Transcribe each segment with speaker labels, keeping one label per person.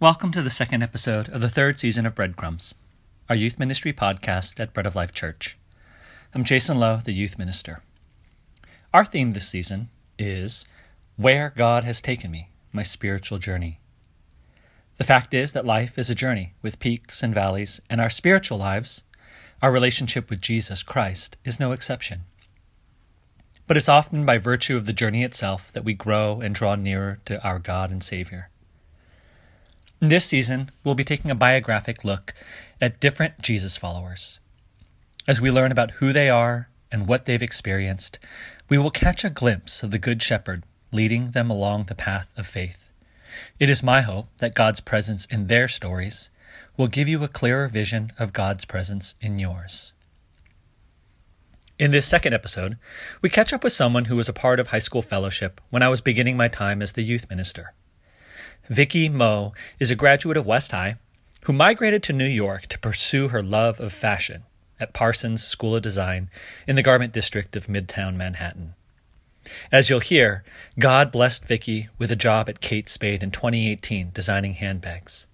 Speaker 1: Welcome to the second episode of the third season of Breadcrumbs, our youth ministry podcast at Bread of Life Church. I'm Jason Lowe, the youth minister. Our theme this season is Where God Has Taken Me, My Spiritual Journey. The fact is that life is a journey with peaks and valleys, and our spiritual lives, our relationship with Jesus Christ, is no exception. But it's often by virtue of the journey itself that we grow and draw nearer to our God and Savior. This season, we'll be taking a biographic look at different Jesus followers. As we learn about who they are and what they've experienced, we will catch a glimpse of the Good Shepherd leading them along the path of faith. It is my hope that God's presence in their stories will give you a clearer vision of God's presence in yours. In this second episode, we catch up with someone who was a part of high school fellowship when I was beginning my time as the youth minister. Vicky Moe is a graduate of West High who migrated to New York to pursue her love of fashion at Parsons School of Design in the garment district of Midtown Manhattan. As you'll hear, God blessed Vicky with a job at Kate Spade in 2018 designing handbags.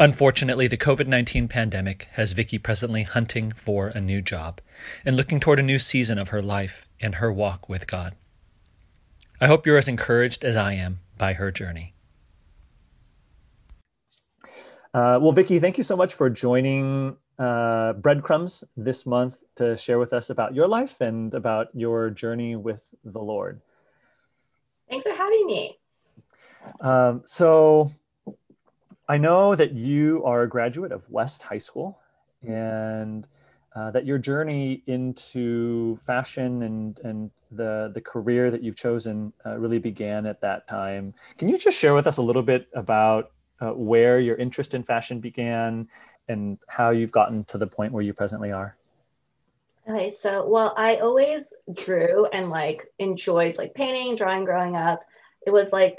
Speaker 1: Unfortunately, the COVID 19 pandemic has Vicky presently hunting for a new job and looking toward a new season of her life and her walk with God. I hope you're as encouraged as I am by her journey. Uh, well, Vicky, thank you so much for joining uh, Breadcrumbs this month to share with us about your life and about your journey with the Lord.
Speaker 2: Thanks for having me.
Speaker 1: Um, so, I know that you are a graduate of West High School and uh, that your journey into fashion and, and the, the career that you've chosen uh, really began at that time. Can you just share with us a little bit about uh, where your interest in fashion began and how you've gotten to the point where you presently are?
Speaker 2: Okay, so well, I always drew and like enjoyed like painting, drawing growing up. It was like,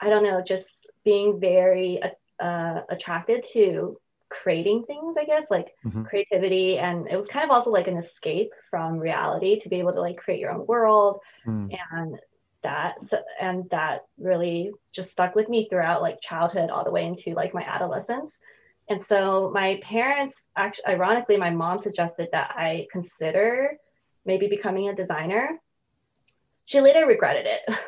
Speaker 2: I don't know, just being very uh, attracted to creating things, I guess, like mm-hmm. creativity. And it was kind of also like an escape from reality to be able to like create your own world mm. and that. So, and that really just stuck with me throughout like childhood all the way into like my adolescence. And so my parents actually ironically my mom suggested that i consider maybe becoming a designer. She later regretted it.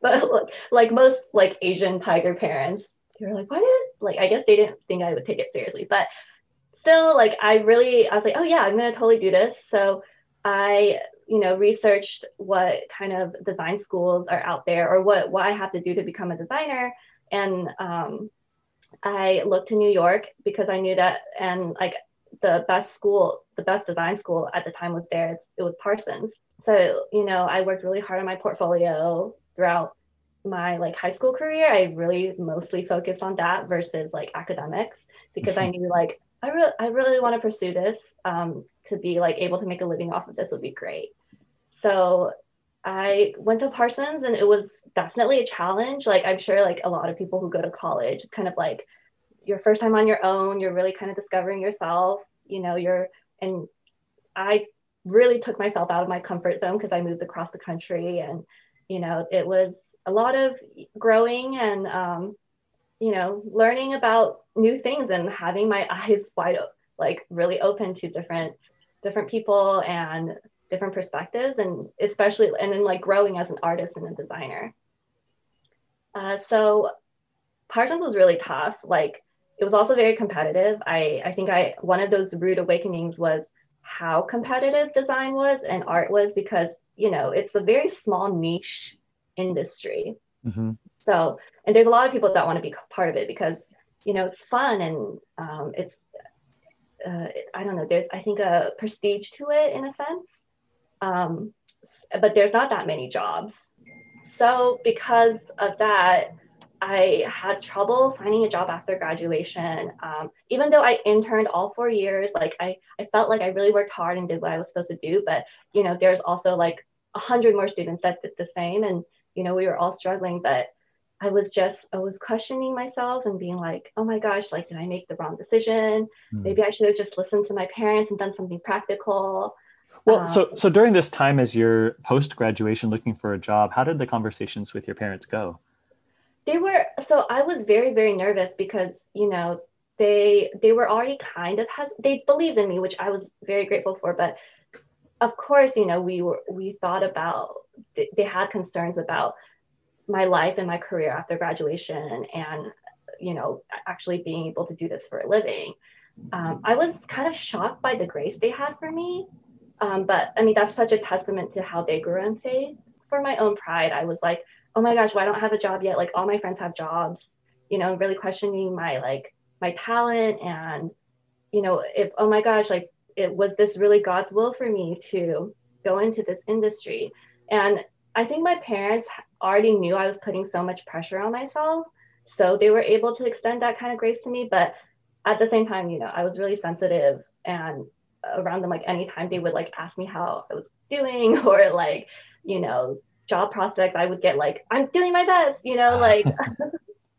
Speaker 2: But like, like most like asian tiger parents they were like why did like i guess they didn't think i would take it seriously. But still like i really i was like oh yeah i'm gonna totally do this. So i you know researched what kind of design schools are out there or what what I have to do to become a designer. And um, I looked to New York because I knew that and like the best school the best design school at the time was there. It's, it was Parsons. So you know I worked really hard on my portfolio throughout my like high school career. I really mostly focused on that versus like academics because I knew like I really I really want to pursue this um, to be like able to make a living off of this would be great so I went to Parsons and it was definitely a challenge. Like I'm sure like a lot of people who go to college, kind of like your first time on your own, you're really kind of discovering yourself, you know, you're and I really took myself out of my comfort zone because I moved across the country and you know, it was a lot of growing and um, you know, learning about new things and having my eyes wide like really open to different different people and different perspectives and especially and then like growing as an artist and a designer uh, so parsons was really tough like it was also very competitive i i think i one of those rude awakenings was how competitive design was and art was because you know it's a very small niche industry mm-hmm. so and there's a lot of people that want to be part of it because you know it's fun and um, it's uh, I don't know. There's I think a prestige to it in a sense, um, but there's not that many jobs. So because of that, I had trouble finding a job after graduation. Um, even though I interned all four years, like I, I felt like I really worked hard and did what I was supposed to do. But you know, there's also like a hundred more students that did the same, and you know, we were all struggling. But I was just, I was questioning myself and being like, oh my gosh, like, did I make the wrong decision? Mm. Maybe I should have just listened to my parents and done something practical.
Speaker 1: Well, so um, so during this time as you're post graduation looking for a job, how did the conversations with your parents go?
Speaker 2: they were so I was very very nervous because you know they they were already kind of has they believed in me, which I was very grateful for. But of course, you know we were we thought about they had concerns about my life and my career after graduation and you know actually being able to do this for a living um, i was kind of shocked by the grace they had for me um, but i mean that's such a testament to how they grew in faith. For my own pride i was like oh my gosh why don't i have a job yet? Like all my friends have jobs you know really questioning my like my talent and you know if oh my gosh like it was this really god's will for me to go into this industry? And i think my parents already knew i was putting so much pressure on myself so they were able to extend that kind of grace to me. But at the same time you know i was really sensitive and around them like anytime they would like ask me how i was doing or like you know job prospects i would get like i'm doing my best you know like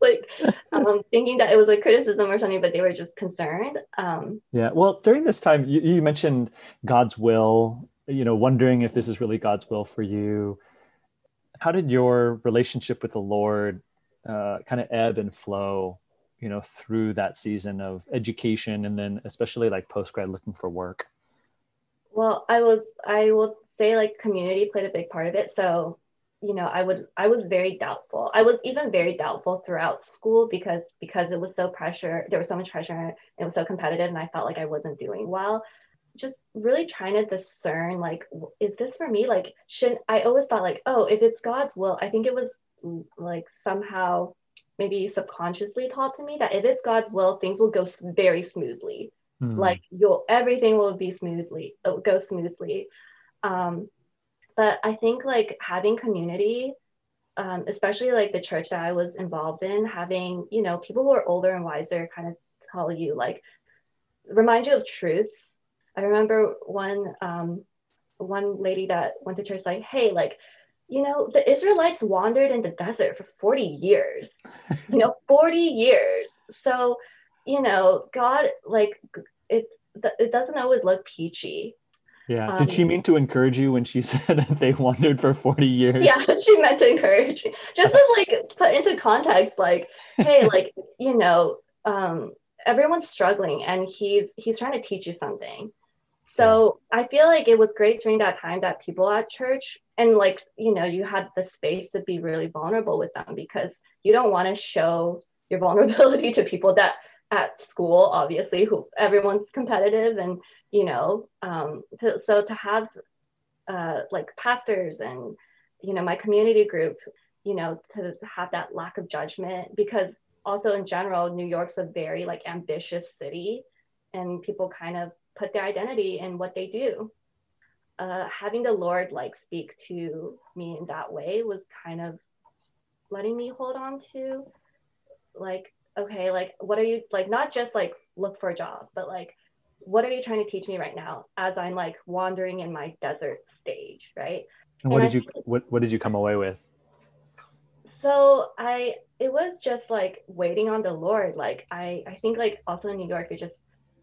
Speaker 2: like um, thinking that it was a criticism or something but they were just concerned um,
Speaker 1: yeah well during this time you, you mentioned god's will you know wondering if this is really god's will for you. How did your relationship with the lord uh, kind of ebb and flow you know through that season of education and then especially like post grad looking for work?
Speaker 2: Well i was i will say like community played a big part of it. So you know i would i was very doubtful. I was even very doubtful throughout school because because it was so pressure there was so much pressure it was so competitive and i felt like i wasn't doing well. Just really trying to discern like is this for me? Like should i always thought like oh if it's god's will i think it was like somehow maybe subconsciously taught to me that if it's God's will, things will go very smoothly. Mm. Like you'll everything will be smoothly, it'll uh, go smoothly. Um, but I think like having community, um, especially like the church that I was involved in, having you know people who are older and wiser kind of tell you like remind you of truths. I remember one um, one lady that went to church like, hey, like you know, the Israelites wandered in the desert for 40 years, you know, 40 years. So, you know, God, like, it, it doesn't always look peachy.
Speaker 1: Yeah. Um, Did she mean to encourage you when she said that they wandered for 40 years?
Speaker 2: Yeah, she meant to encourage me. Just to like put into context, like, hey, like, you know, um, everyone's struggling and he's he's trying to teach you something. So I feel like it was great during that time that people at church and like, you know, you had the space to be really vulnerable with them because you don't want to show your vulnerability to people that at school, obviously, who everyone's competitive and, you know, um, to, so to have uh, like pastors and, you know, my community group, you know, to have that lack of judgment because also in general, New York's a very like ambitious city and people kind of put their identity in what they do. Uh, having the Lord like speak to me in that way was kind of letting me hold on to like, okay, like what are you like not just like look for a job, but like what are you trying to teach me right now as I'm like wandering in my desert stage, right?
Speaker 1: And what and did I, you what what did you come away with?
Speaker 2: So I it was just like waiting on the Lord. Like I I think like also in New York it just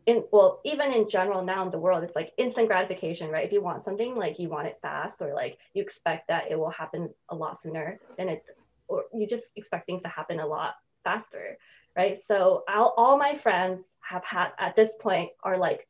Speaker 2: in well even in general now in the world it's like instant gratification right if you want something like you want it fast or like you expect that it will happen a lot sooner than it or you just expect things to happen a lot faster right so I'll, all my friends have had at this point are like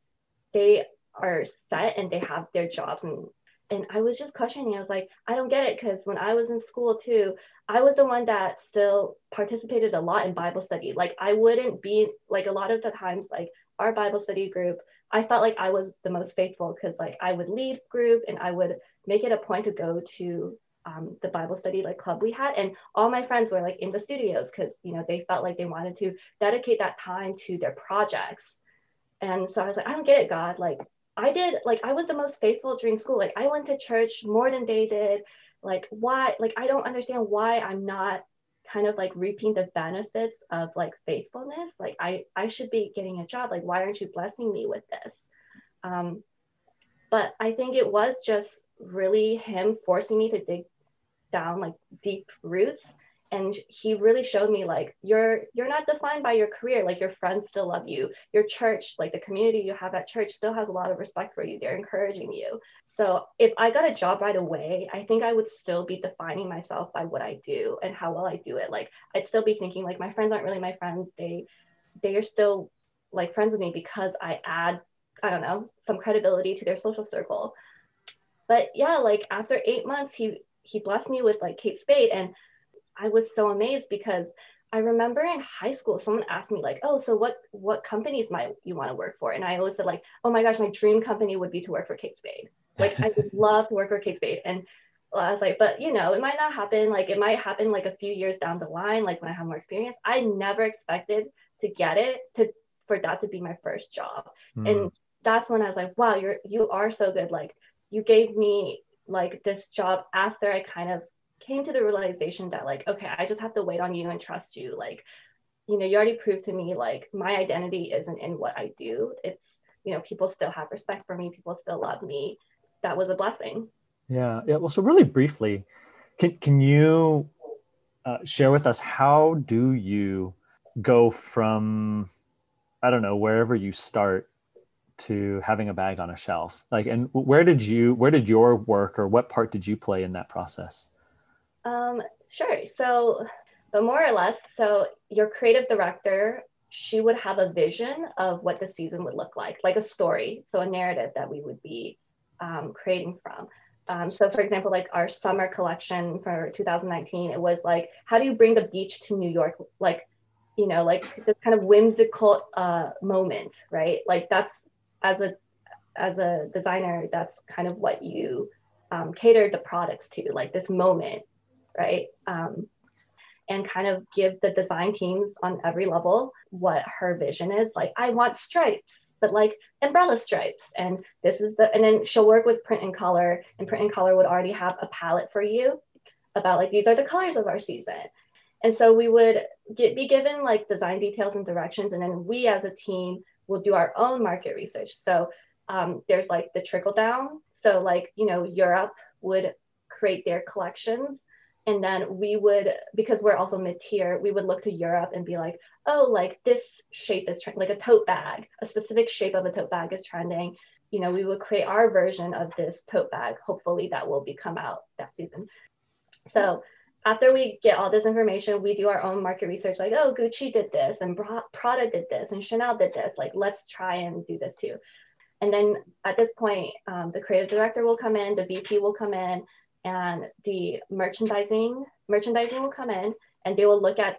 Speaker 2: they are set and they have their jobs and and I was just questioning. I was like, I don't get it because when I was in school too, I was the one that still participated a lot in Bible study. Like I wouldn't be like a lot of the times, like our Bible study group, I felt like I was the most faithful because like I would lead group and I would make it a point to go to um, the Bible study like club we had, and all my friends were like in the studios because you know they felt like they wanted to dedicate that time to their projects. And so I was like, I don't get it, God. Like I did, like I was the most faithful during school. Like I went to church more than they did. Like why? Like I don't understand why I'm not kind of like reaping the benefits of like faithfulness like i i should be getting a job like why aren't you blessing me with this? Um but i think it was just really him forcing me to dig down like deep roots and he really showed me like you're you're not defined by your career. Like your friends still love you. Your church like the community you have at church still has a lot of respect for you. They're encouraging you. So if i got a job right away i think i would still be defining myself by what i do and how well i do it. Like i'd still be thinking like my friends aren't really my friends. They they are still like friends with me because i add i don't know some credibility to their social circle. But yeah like after eight months he he blessed me with like kate spade and I was so amazed because I remember in high school, someone asked me like, "Oh, so what what companies might you want to work for?" And I always said like, "Oh my gosh, my dream company would be to work for Kate Spade. Like I would love to work for Kate Spade." And I was like, "But you know, it might not happen. Like it might happen like a few years down the line, like when I have more experience." I never expected to get it to for that to be my first job, mm. and that's when I was like, "Wow, you're you are so good. Like you gave me like this job after I kind of came to the realization that like okay i just have to wait on you and trust you. Like you know you already proved to me like my identity isn't in what i do. It's you know people still have respect for me people still love me. That was a blessing.
Speaker 1: Yeah yeah. Well so really briefly can, can you uh, share with us how do you go from i don't know wherever you start to having a bag on a shelf? Like and where did you where did your work or what part did you play in that process
Speaker 2: um, sure. So, but more or less, so your creative director, she would have a vision of what the season would look like, like a story, so a narrative that we would be um, creating from. Um, so, for example, like our summer collection for 2019, it was like, how do you bring the beach to New York? Like, you know, like this kind of whimsical uh, moment, right? Like that's as a as a designer, that's kind of what you um, cater the products to, like this moment right? Um, and kind of give the design teams on every level what her vision is. Like, I want stripes, but like umbrella stripes. And this is the, and then she'll work with print and color, and print and color would already have a palette for you about like, these are the colors of our season. And so we would get, be given like design details and directions, and then we as a team will do our own market research. So um, there's like the trickle down. So like, you know, Europe would create their collections and then we would because we're also mid-tier we would look to europe and be like oh like this shape is trending like a tote bag a specific shape of a tote bag is trending. You know we would create our version of this tote bag. Hopefully that will be come out that season. So after we get all this information we do our own market research like oh gucci did this and prada did this and chanel did this. Like let's try and do this too. And then at this point um, the creative director will come in the vp will come in and the merchandising merchandising will come in and they will look at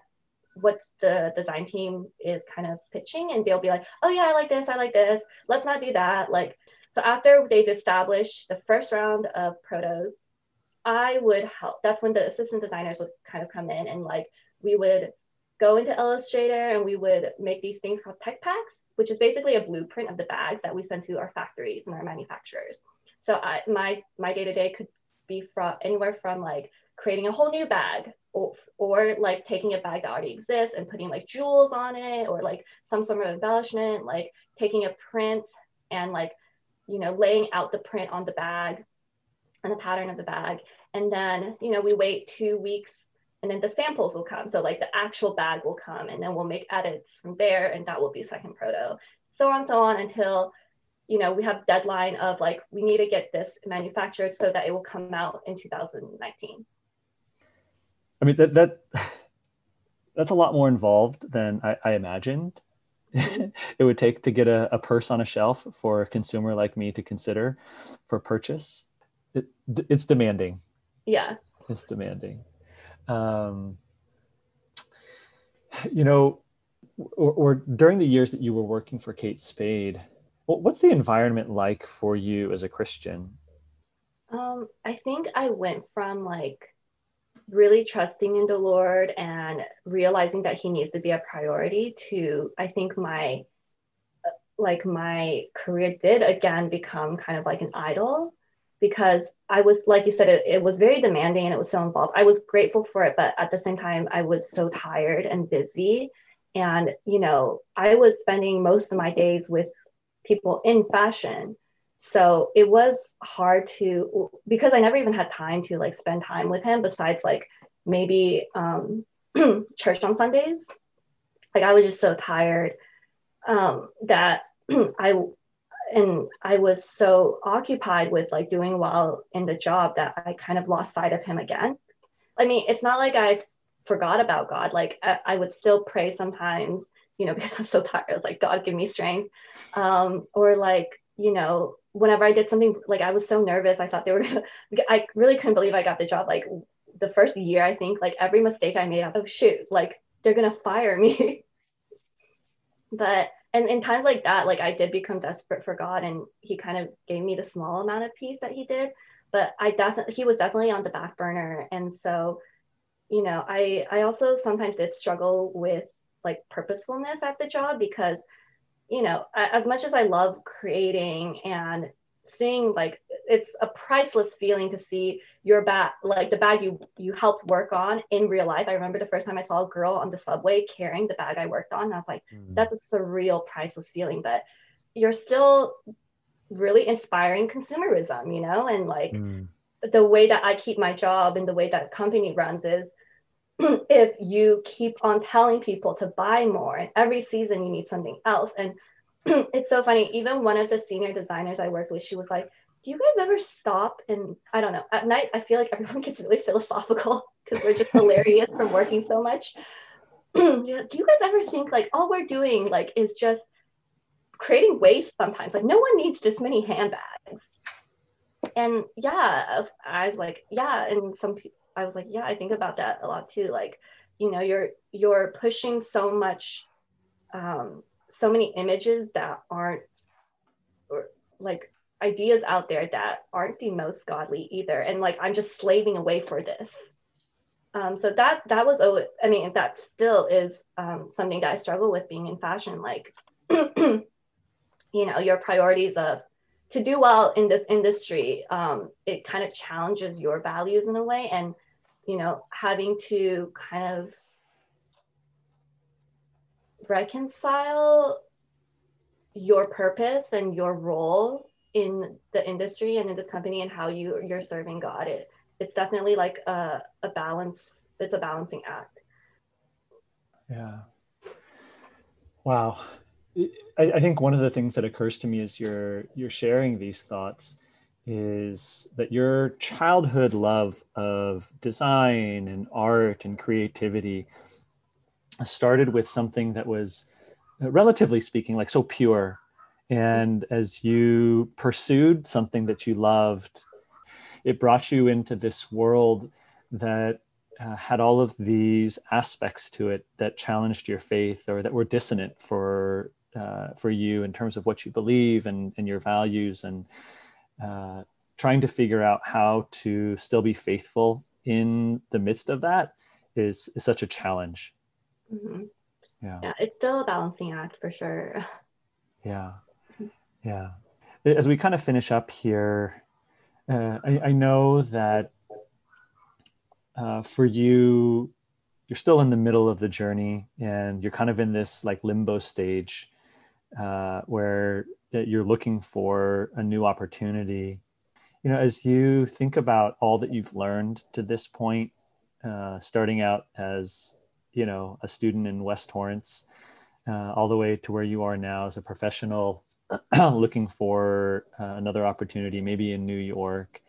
Speaker 2: what the design team is kind of pitching and they'll be like oh yeah i like this i like this. Let's not do that. Like so after they've established the first round of protos i would help. That's when the assistant designers would kind of come in and like we would go into illustrator and we would make these things called tech packs which is basically a blueprint of the bags that we send to our factories and our manufacturers. So I, my my day-to-day could be from anywhere from like creating a whole new bag or, or like taking a bag that already exists and putting like jewels on it or like some sort of embellishment, like taking a print and like, you know, laying out the print on the bag and the pattern of the bag. And then, you know, we wait two weeks and then the samples will come. So like the actual bag will come and then we'll make edits from there and that will be second proto. So on, so on until you know, we have deadline of like, we need to get this manufactured so that it will come out in 2019. I mean,
Speaker 1: that, that that's a lot more involved than I, I imagined mm-hmm. it would take to get a, a, purse on a shelf for a consumer like me to consider for purchase. It, it's demanding.
Speaker 2: Yeah.
Speaker 1: It's demanding. Um, you know, or, or during the years that you were working for Kate Spade, well, what's the environment like for you as a Christian?
Speaker 2: Um, I think I went from like really trusting in the Lord and realizing that He needs to be a priority to I think my like my career did again become kind of like an idol because I was like you said it, it was very demanding and it was so involved. I was grateful for it, but at the same time I was so tired and busy and you know I was spending most of my days with people in fashion so it was hard to because i never even had time to like spend time with him besides like maybe um, church on Sundays. Like I was just so tired um, that I and I was so occupied with like doing well in the job that I kind of lost sight of him again. I mean, it's not like I forgot about God. Like I, I would still pray sometimes, you know, because I'm so tired. Like, God, give me strength. Um, or like, you know, whenever I did something, like I was so nervous. I thought they were gonna, I really couldn't believe I got the job. Like the first year, I think like every mistake I made, I was like, shoot, like they're gonna fire me. but and in times like that, like I did become desperate for God, and He kind of gave me the small amount of peace that He did. But I definitely, He was definitely on the back burner, and so, you know, I I also sometimes did struggle with like purposefulness at the job because, you know, as much as I love creating and seeing like it's a priceless feeling to see your bag like the bag you you helped work on in real life i remember the first time i saw a girl on the subway carrying the bag i worked on i was like mm. that's a surreal priceless feeling but you're still really inspiring consumerism you know and like mm. the way that i keep my job and the way that company runs is if you keep on telling people to buy more and every season you need something else and it's so funny. Even one of the senior designers I worked with, she was like, Do you guys ever stop? And I don't know, at night, I feel like everyone gets really philosophical because we're just hilarious from working so much. Do you guys ever think like all we're doing like is just creating waste sometimes? Like no one needs this many handbags. And yeah, I was like, yeah. And some people, I was like, yeah, I think about that a lot too. Like, you know, you're you're pushing so much um, so many images that aren't or like ideas out there that aren't the most godly either. And like i'm just slaving away for this. Um, so that that was i mean that still is um, something that i struggle with being in fashion. Like you know your priorities of to do well in this industry um, it kind of challenges your values in a way and you know having to kind of reconcile your purpose and your role in the industry and in this company and how you you're serving God. It it's definitely like a, a balance. It's a balancing act.
Speaker 1: Yeah. Wow. I, I think one of the things that occurs to me as you're you're sharing these thoughts is that your childhood love of design and art and creativity started with something that was uh, relatively speaking like so pure. And as you pursued something that you loved it brought you into this world that uh, had all of these aspects to it that challenged your faith or that were dissonant for uh, for you in terms of what you believe and, and your values and uh, trying to figure out how to still be faithful in the midst of that is, is such a challenge
Speaker 2: Mm-hmm. Yeah. yeah, it's still a balancing act for sure.
Speaker 1: Yeah, yeah. As we kind of finish up here, uh, I, I, know that uh, for you, you're still in the middle of the journey, and you're kind of in this like limbo stage uh, where you're looking for a new opportunity. You know, as you think about all that you've learned to this point, uh, starting out as you know a student in West Torrance, uh, all the way to where you are now as a professional, looking for uh, another opportunity, maybe in New York.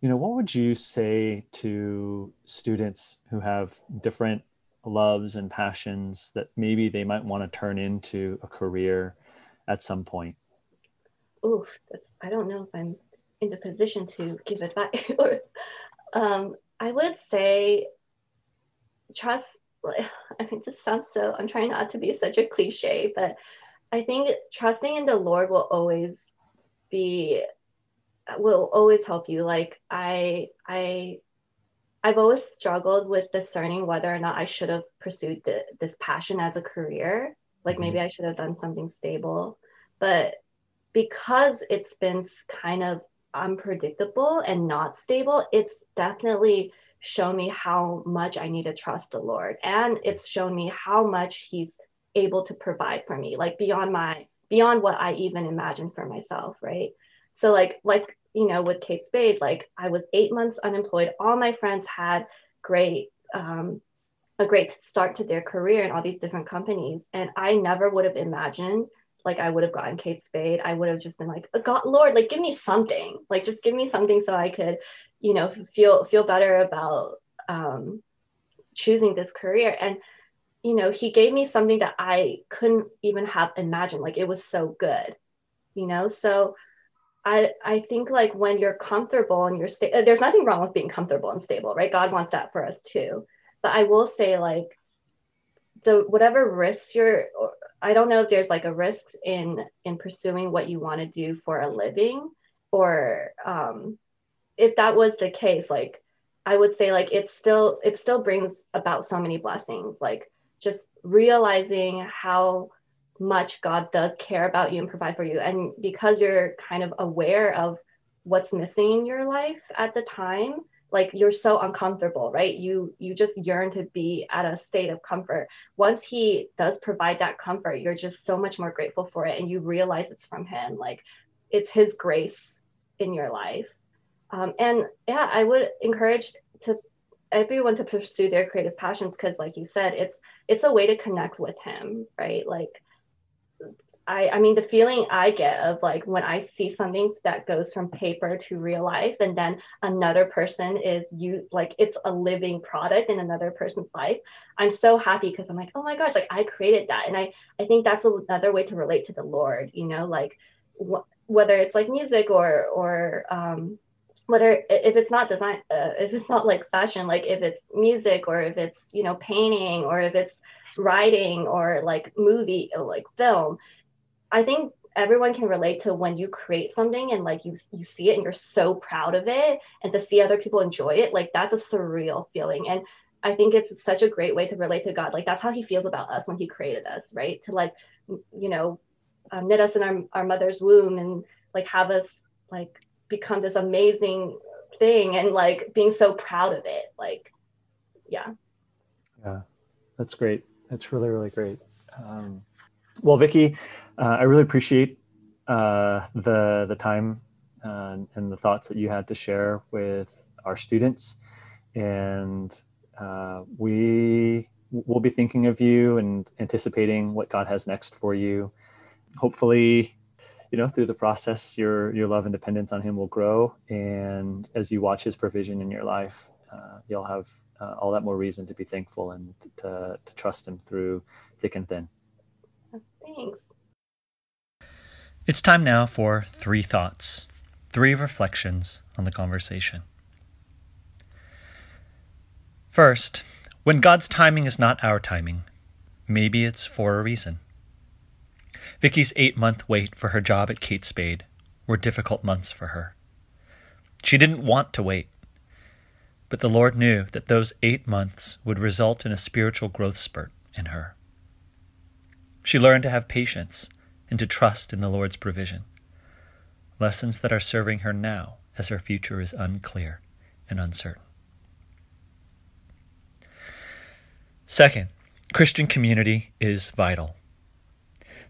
Speaker 1: You know, what would you say to students who have different loves and passions that maybe they might want to turn into a career at some point?
Speaker 2: Oof, I don't know if I'm in the position to give advice. or, um, I would say trust I mean, this sounds so, I'm trying not to be such a cliche, but I think trusting in the Lord will always be, will always help you. Like, I, I, I've always struggled with discerning whether or not I should have pursued the, this passion as a career. Like, mm-hmm. maybe I should have done something stable. But because it's been kind of unpredictable and not stable, it's definitely shown me how much I need to trust the Lord. And it's shown me how much He's able to provide for me, like beyond my beyond what I even imagined for myself, right? So like like you know with Kate Spade, like I was eight months unemployed. All my friends had great um, a great start to their career in all these different companies. And I never would have imagined like I would have gotten Kate Spade. I would have just been like, God, Lord, like give me something, like just give me something so I could, you know, feel feel better about um, choosing this career. And you know, he gave me something that I couldn't even have imagined. Like it was so good, you know. So I I think like when you're comfortable and you're sta- there's nothing wrong with being comfortable and stable, right? God wants that for us too. But I will say like the whatever risks you're I don't know if there's like a risk in in pursuing what you want to do for a living or um if that was the case like I would say like it's still it still brings about so many blessings like just realizing how much God does care about you and provide for you. And because you're kind of aware of what's missing in your life at the time like you're so uncomfortable right? You you just yearn to be at a state of comfort. Once he does provide that comfort you're just so much more grateful for it and you realize it's from him. Like it's his grace in your life. Um, and yeah i would encourage to everyone to pursue their creative passions because like you said it's it's a way to connect with him right? Like I, I mean, the feeling I get of like when I see something that goes from paper to real life, and then another person is you like it's a living product in another person's life. I'm so happy because I'm like, oh my gosh, like I created that, and I I think that's another way to relate to the Lord. You know, like wh- whether it's like music or or um, whether if it's not design uh, if it's not like fashion like if it's music or if it's you know painting or if it's writing or like movie or like film I think everyone can relate to when you create something and like you you see it and you're so proud of it and to see other people enjoy it like that's a surreal feeling. And I think it's such a great way to relate to God. Like that's how he feels about us when he created us right? To like you know um, knit us in our, our mother's womb and like have us like become this amazing thing and like being so proud of it like yeah.
Speaker 3: Yeah that's great. That's really really great. Um, well vicki I really appreciate uh, the the time uh, and the thoughts that you had to share with our students, and uh, we will be thinking of you and anticipating what God has next for you. Hopefully, you know through the process, your your love and dependence on Him will grow, and as you watch His provision in your life, uh, you'll have uh, all that more reason to be thankful and to, to trust Him through thick and thin.
Speaker 2: Thanks.
Speaker 1: It's time now for three thoughts, three reflections on the conversation. First, when God's timing is not our timing, maybe it's for a reason. Vicki's eight month wait for her job at Kate Spade were difficult months for her. She didn't want to wait, but the Lord knew that those eight months would result in a spiritual growth spurt in her. She learned to have patience and to trust in the Lord's provision. Lessons that are serving her now as her future is unclear and uncertain. Second, Christian community is vital.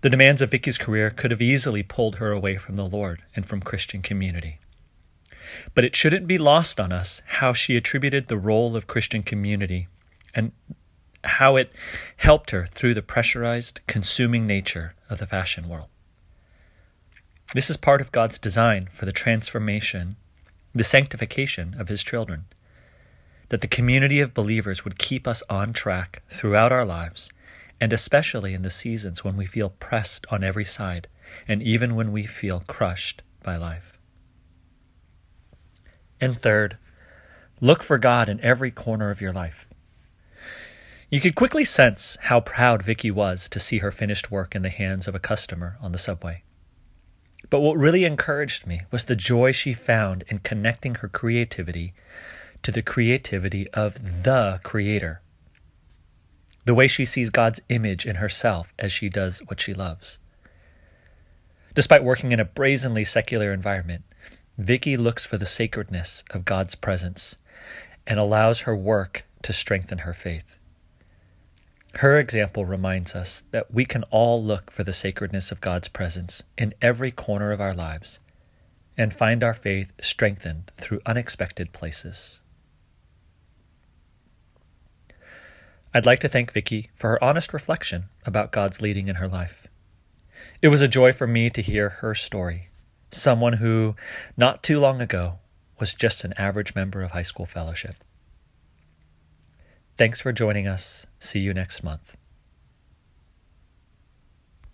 Speaker 1: The demands of Vicki's career could have easily pulled her away from the Lord and from Christian community. But it shouldn't be lost on us how she attributed the role of Christian community and how it helped her through the pressurized, consuming nature of the fashion world. This is part of God's design for the transformation, the sanctification of His children. That the community of believers would keep us on track throughout our lives, and especially in the seasons when we feel pressed on every side, and even when we feel crushed by life. And third, look for God in every corner of your life. You could quickly sense how proud Vicki was to see her finished work in the hands of a customer on the subway. But what really encouraged me was the joy she found in connecting her creativity to the creativity of the Creator. The way she sees God's image in herself as she does what she loves. Despite working in a brazenly secular environment, Vicki looks for the sacredness of God's presence and allows her work to strengthen her faith. Her example reminds us that we can all look for the sacredness of God's presence in every corner of our lives and find our faith strengthened through unexpected places. I'd like to thank Vicky for her honest reflection about God's leading in her life. It was a joy for me to hear her story, someone who, not too long ago, was just an average member of high school fellowship. Thanks for joining us. See you next month.